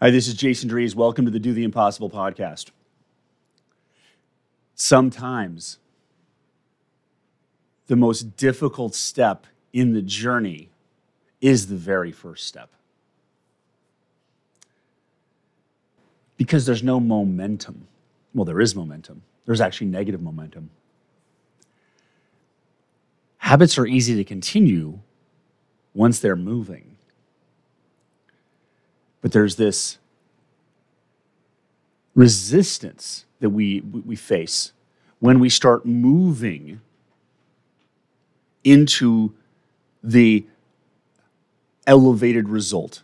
Hi, this is Jason Drees. Welcome to the Do the Impossible podcast. Sometimes the most difficult step in the journey is the very first step. Because there's no momentum. Well, there is momentum, there's actually negative momentum. Habits are easy to continue once they're moving. But there's this resistance that we, we face when we start moving into the elevated result,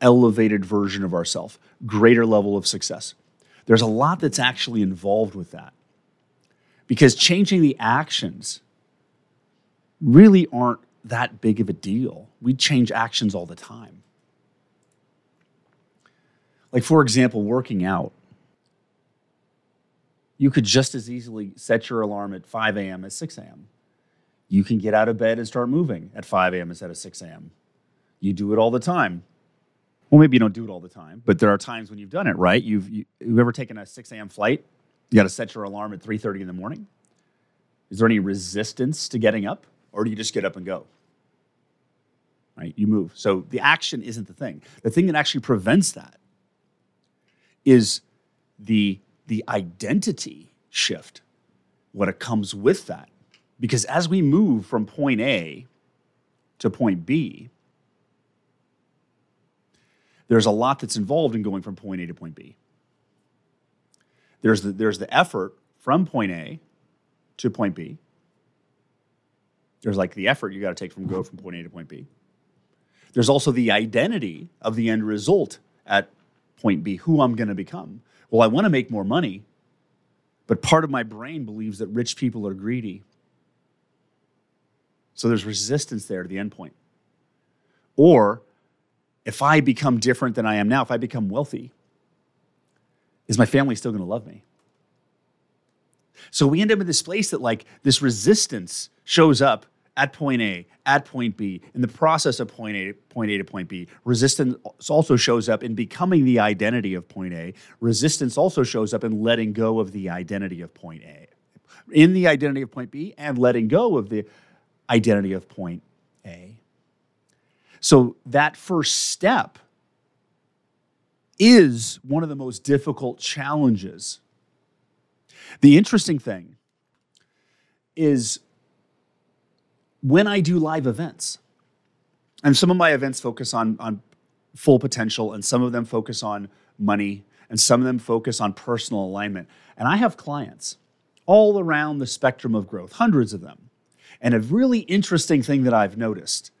elevated version of ourself, greater level of success. There's a lot that's actually involved with that. Because changing the actions really aren't that big of a deal. We change actions all the time. Like, for example, working out. You could just as easily set your alarm at 5 a.m. as 6 a.m. You can get out of bed and start moving at 5 a.m. instead of 6 a.m. You do it all the time. Well, maybe you don't do it all the time, but there are times when you've done it, right? You've, you, have ever taken a 6 a.m. flight? You got to set your alarm at 3.30 in the morning. Is there any resistance to getting up? Or do you just get up and go? Right? You move. So the action isn't the thing. The thing that actually prevents that is the, the identity shift, what it comes with that. Because as we move from point A to point B, there's a lot that's involved in going from point A to point B. There's the, there's the effort from point A to point B. There's like the effort you got to take from go from point A to point B. There's also the identity of the end result at point B, who I'm going to become. Well, I want to make more money, but part of my brain believes that rich people are greedy. So there's resistance there to the end point. Or if I become different than I am now, if I become wealthy, is my family still going to love me? So we end up in this place that, like, this resistance shows up at point A, at point B, in the process of point A, point A to point B. Resistance also shows up in becoming the identity of point A. Resistance also shows up in letting go of the identity of point A, in the identity of point B, and letting go of the identity of point A. So that first step is one of the most difficult challenges. The interesting thing is when I do live events, and some of my events focus on, on full potential, and some of them focus on money, and some of them focus on personal alignment. And I have clients all around the spectrum of growth, hundreds of them. And a really interesting thing that I've noticed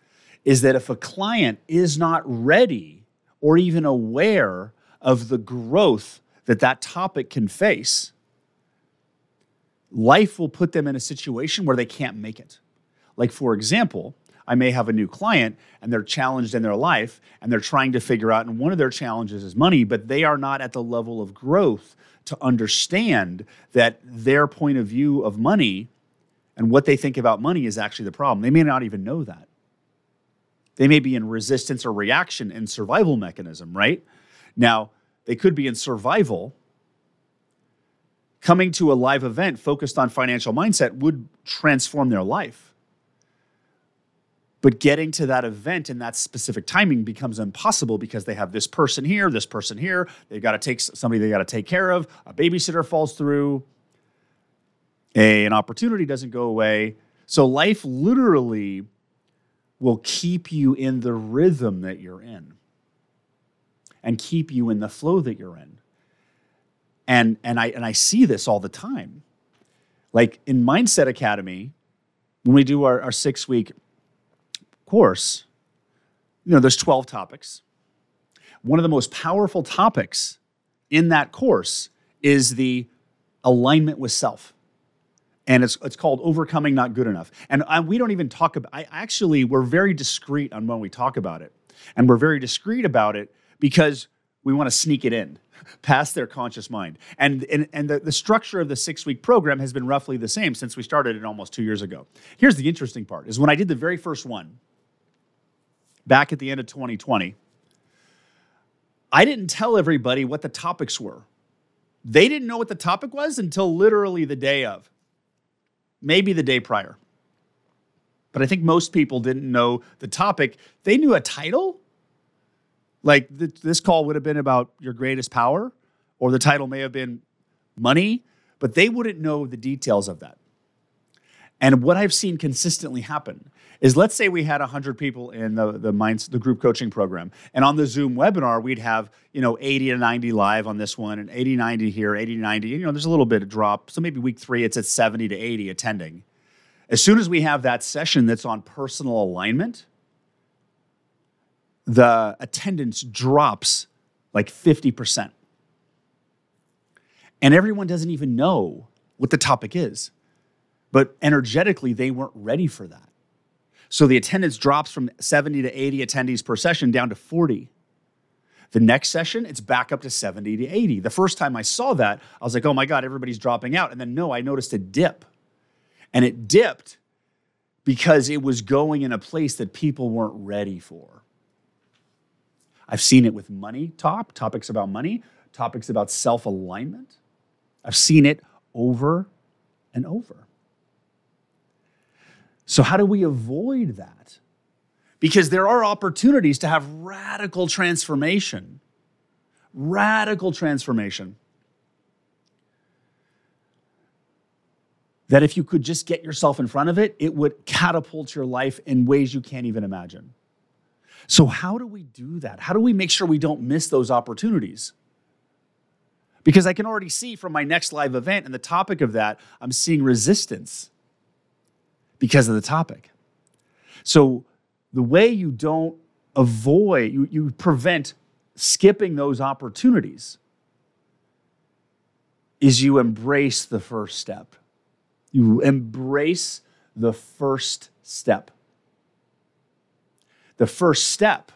is that if a client is not ready or even aware of the growth that that topic can face, life will put them in a situation where they can't make it. Like, for example, I may have a new client and they're challenged in their life and they're trying to figure out, and one of their challenges is money, but they are not at the level of growth to understand that their point of view of money and what they think about money is actually the problem. They may not even know that. They may be in resistance or reaction and survival mechanism, right? Now, they could be in survival. Coming to a live event focused on financial mindset would transform their life. But getting to that event in that specific timing becomes impossible because they have this person here, this person here. They've got to take somebody they got to take care of. A babysitter falls through. A, an opportunity doesn't go away. So life literally will keep you in the rhythm that you're in and keep you in the flow that you're in. And, and, I, and I see this all the time. Like in Mindset Academy, when we do our, our six week course, you know, there's 12 topics. One of the most powerful topics in that course is the alignment with self. And it's it's called overcoming not good enough. And I, we don't even talk about i actually we're very discreet on when we talk about it. And we're very discreet about it because we want to sneak it in past their conscious mind. And and, and the, the structure of the six week program has been roughly the same since we started it almost two years ago. Here's the interesting part is when i did the very first one back at the end of 2020 I didn't tell everybody what the topics were. They didn't know what the topic was until literally the day of, maybe the day prior. But I think most people didn't know the topic. They knew a title. Like th- this call would have been about your greatest power, or the title may have been money, but they wouldn't know the details of that. And what I've seen consistently happen is let's say we had 100 people in the the minds the group coaching program and on the Zoom webinar we'd have, you know, 80 to 90 live on this one and 80 90 here, 80 90, you know, there's a little bit of drop. So maybe week 3 it's at 70 to 80 attending. As soon as we have that session that's on personal alignment, the attendance drops like 50%. And everyone doesn't even know what the topic is. But energetically, they weren't ready for that. So the attendance drops from 70 to 80 attendees per session down to 40. The next session, it's back up to 70 to 80. The first time I saw that, I was like, oh my God, everybody's dropping out. And then no, I noticed a dip. And it dipped because it was going in a place that people weren't ready for. I've seen it with money top, topics about money, topics about self alignment. I've seen it over and over. So, how do we avoid that? Because there are opportunities to have radical transformation. Radical transformation. That if you could just get yourself in front of it, it would catapult your life in ways you can't even imagine. So, how do we do that? How do we make sure we don't miss those opportunities? Because I can already see from my next live event and the topic of that, I'm seeing resistance because of the topic. So the way you don't avoid, you, you prevent skipping those opportunities is you embrace the first step. You embrace the first step. The first step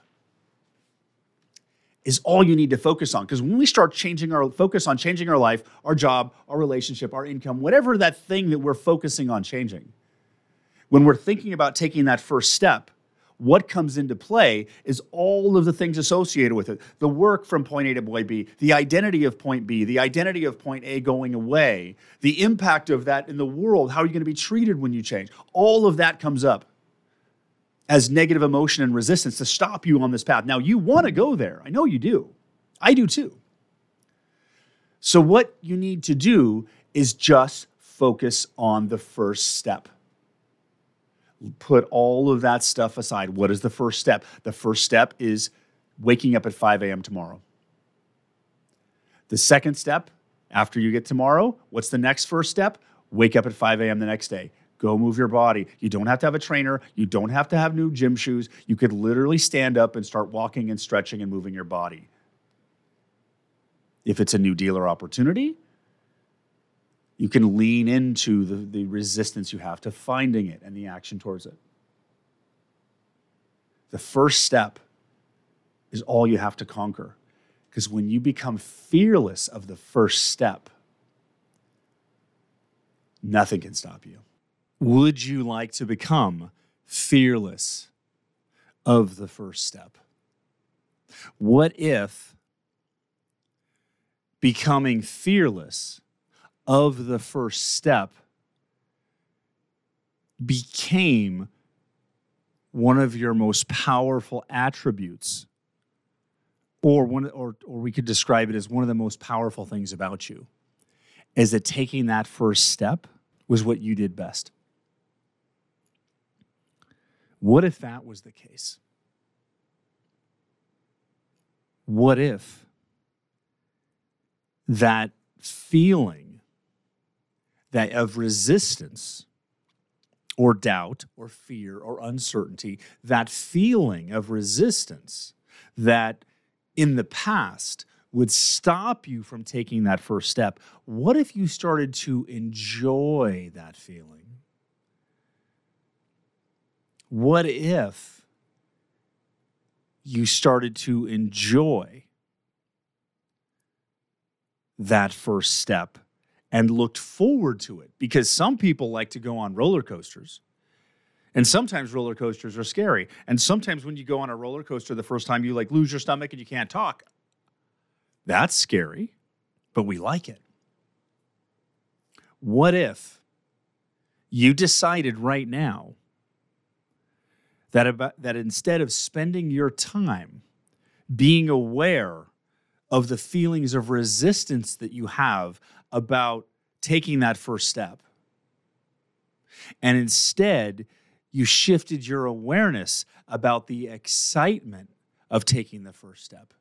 is all you need to focus on. Because when we start changing our focus on changing our life, our job, our relationship, our income, whatever that thing that we're focusing on changing, when we're thinking about taking that first step, what comes into play is all of the things associated with it the work from point A to point B, the identity of point B, the identity of point A going away, the impact of that in the world, how are you going to be treated when you change? All of that comes up as negative emotion and resistance to stop you on this path. Now, you want to go there. I know you do. I do too. So, what you need to do is just focus on the first step put all of that stuff aside. What is the first step? The first step is waking up at 5 a.m. tomorrow. The second step, after you get tomorrow, what's the next first step? Wake up at 5 a.m. the next day. Go move your body. You don't have to have a trainer. You don't have to have new gym shoes. You could literally stand up and start walking and stretching and moving your body. If it's a new dealer opportunity, you can lean into the, the resistance you have to finding it and the action towards it. The first step is all you have to conquer. Because when you become fearless of the first step, nothing can stop you. Would you like to become fearless of the first step? What if becoming fearless of the first step became one of your most powerful attributes or one or, or we could describe it as one of the most powerful things about you. Is that taking that first step was what you did best? What if that was the case? What if that feeling that of resistance or doubt or fear or uncertainty, that feeling of resistance that in the past would stop you from taking that first step. What if you started to enjoy that feeling? What if you started to enjoy that first step and looked forward to it because some people like to go on roller coasters. And sometimes roller coasters are scary. And sometimes when you go on a roller coaster the first time you like lose your stomach and you can't talk. That's scary, but we like it. What if you decided right now that, about, that instead of spending your time being aware of the feelings of resistance that you have about taking that first step, and instead you shifted your awareness about the excitement of taking the first step.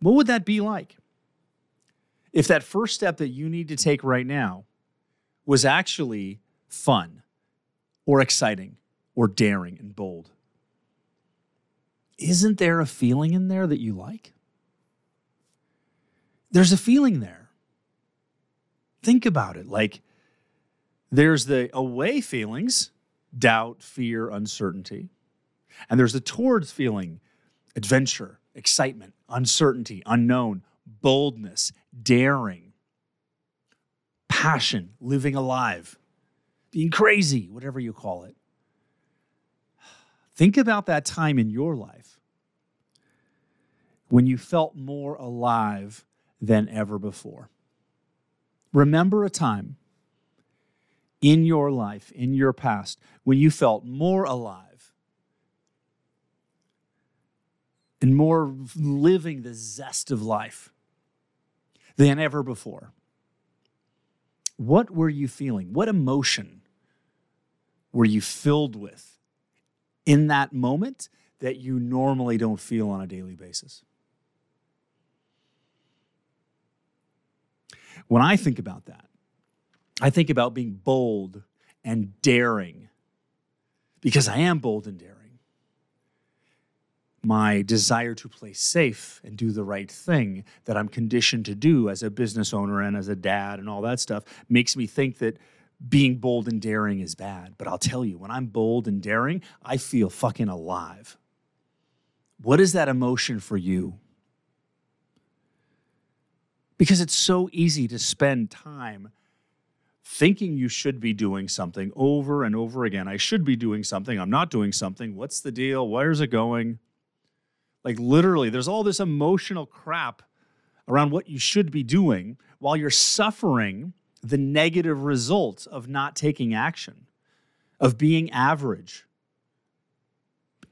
What would that be like? If that first step that you need to take right now was actually fun or exciting or daring and bold, isn't there a feeling in there that you like? There's a feeling there. Think about it. Like, there's the away feelings doubt, fear, uncertainty. And there's the towards feeling adventure, excitement, uncertainty, unknown, boldness, daring, passion, living alive, being crazy, whatever you call it. Think about that time in your life when you felt more alive than ever before. Remember a time in your life, in your past, when you felt more alive and more living the zest of life than ever before? What were you feeling? What emotion were you filled with in that moment that you normally don't feel on a daily basis? When I think about that, I think about being bold and daring because I am bold and daring. My desire to play safe and do the right thing that I'm conditioned to do as a business owner and as a dad and all that stuff makes me think that being bold and daring is bad. But I'll tell you, when I'm bold and daring, I feel fucking alive. What is that emotion for you? Because it's so easy to spend time thinking you should be doing something over and over again. I should be doing something. I'm not doing something. What's the deal? Where's it going? Like, literally, there's all this emotional crap around what you should be doing while you're suffering the negative results of not taking action, of being average.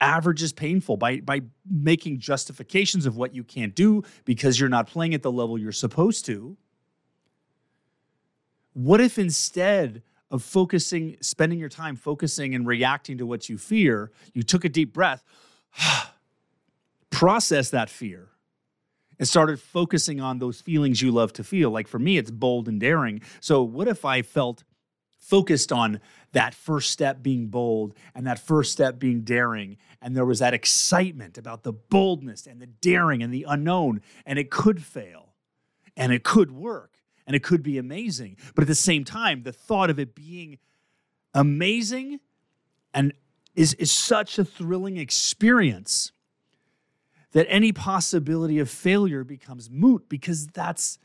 Average is painful by, by making justifications of what you can't do because you're not playing at the level you're supposed to what if instead of focusing, spending your time focusing and reacting to what you fear, you took a deep breath, process that fear, and started focusing on those feelings you love to feel? Like for me, it's bold and daring. So, what if I felt focused on that first step being bold and that first step being daring. And there was that excitement about the boldness and the daring and the unknown. And it could fail and it could work and it could be amazing. But at the same time, the thought of it being amazing and is, is such a thrilling experience that any possibility of failure becomes moot because that's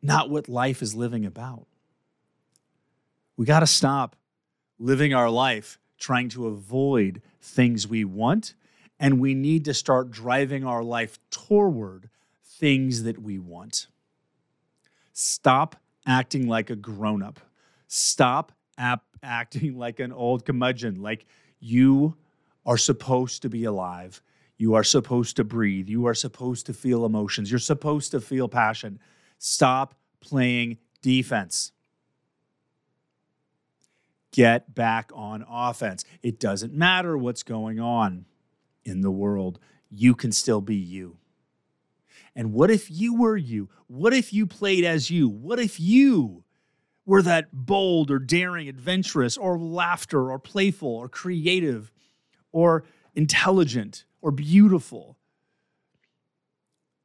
not what life is living about. We got to stop living our life trying to avoid things we want, and we need to start driving our life toward things that we want. Stop acting like a grown up. Stop ap- acting like an old curmudgeon. Like you are supposed to be alive. You are supposed to breathe. You are supposed to feel emotions. You're supposed to feel passion. Stop playing defense. Get back on offense. It doesn't matter what's going on in the world, you can still be you. And what if you were you? What if you played as you? What if you were that bold or daring, adventurous, or laughter, or playful, or creative, or intelligent, or beautiful?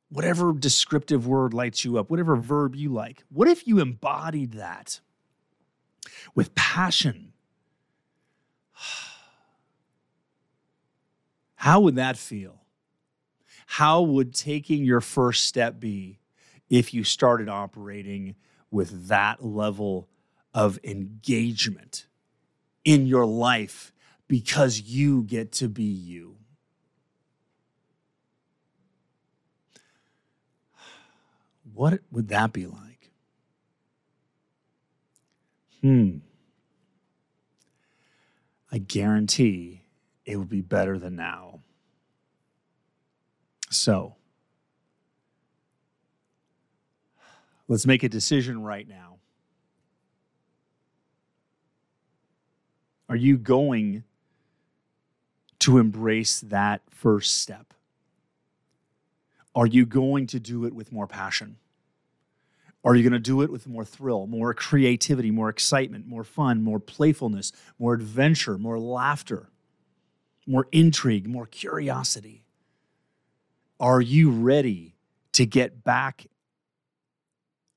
Whatever descriptive word lights you up, whatever verb you like. What if you embodied that with passion? How would that feel? How would taking your first step be if you started operating with that level of engagement in your life because you get to be you? What would that be like? Hmm. I guarantee it will be better than now. So, let's make a decision right now. Are you going to embrace that first step? Are you going to do it with more passion? Are you going to do it with more thrill, more creativity, more excitement, more fun, more playfulness, more adventure, more laughter, more intrigue, more curiosity? Are you ready to get back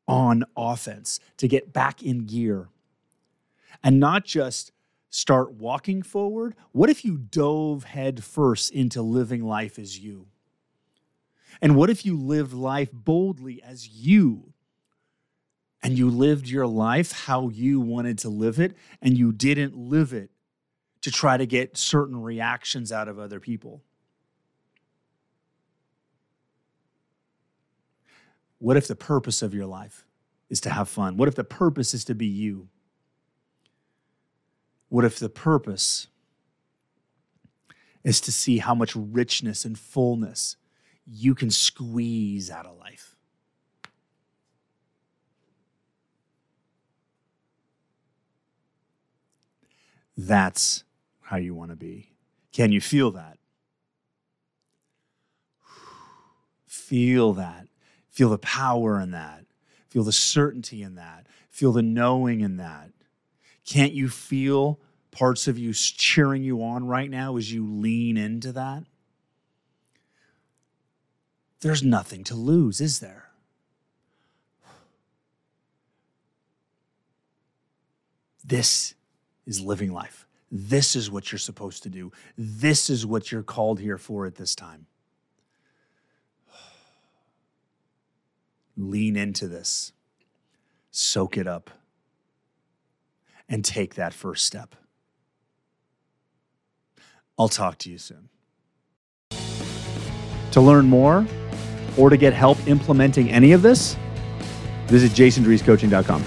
on offense, to get back in gear? And not just start walking forward. What if you dove headfirst into living life as you? And what if you lived life boldly as you? And you lived your life how you wanted to live it, and you didn't live it to try to get certain reactions out of other people. What if the purpose of your life is to have fun? What if the purpose is to be you? What if the purpose is to see how much richness and fullness you can squeeze out of life? That's how you want to be. Can you feel that? Feel that. Feel the power in that. Feel the certainty in that. Feel the knowing in that. Can't you feel parts of you cheering you on right now as you lean into that? There's nothing to lose, is there? This is living life. This is what you're supposed to do. This is what you're called here for at this time. Lean into this, soak it up, and take that first step. I'll talk to you soon. To learn more or to get help implementing any of this, visit jasondreescoaching.com.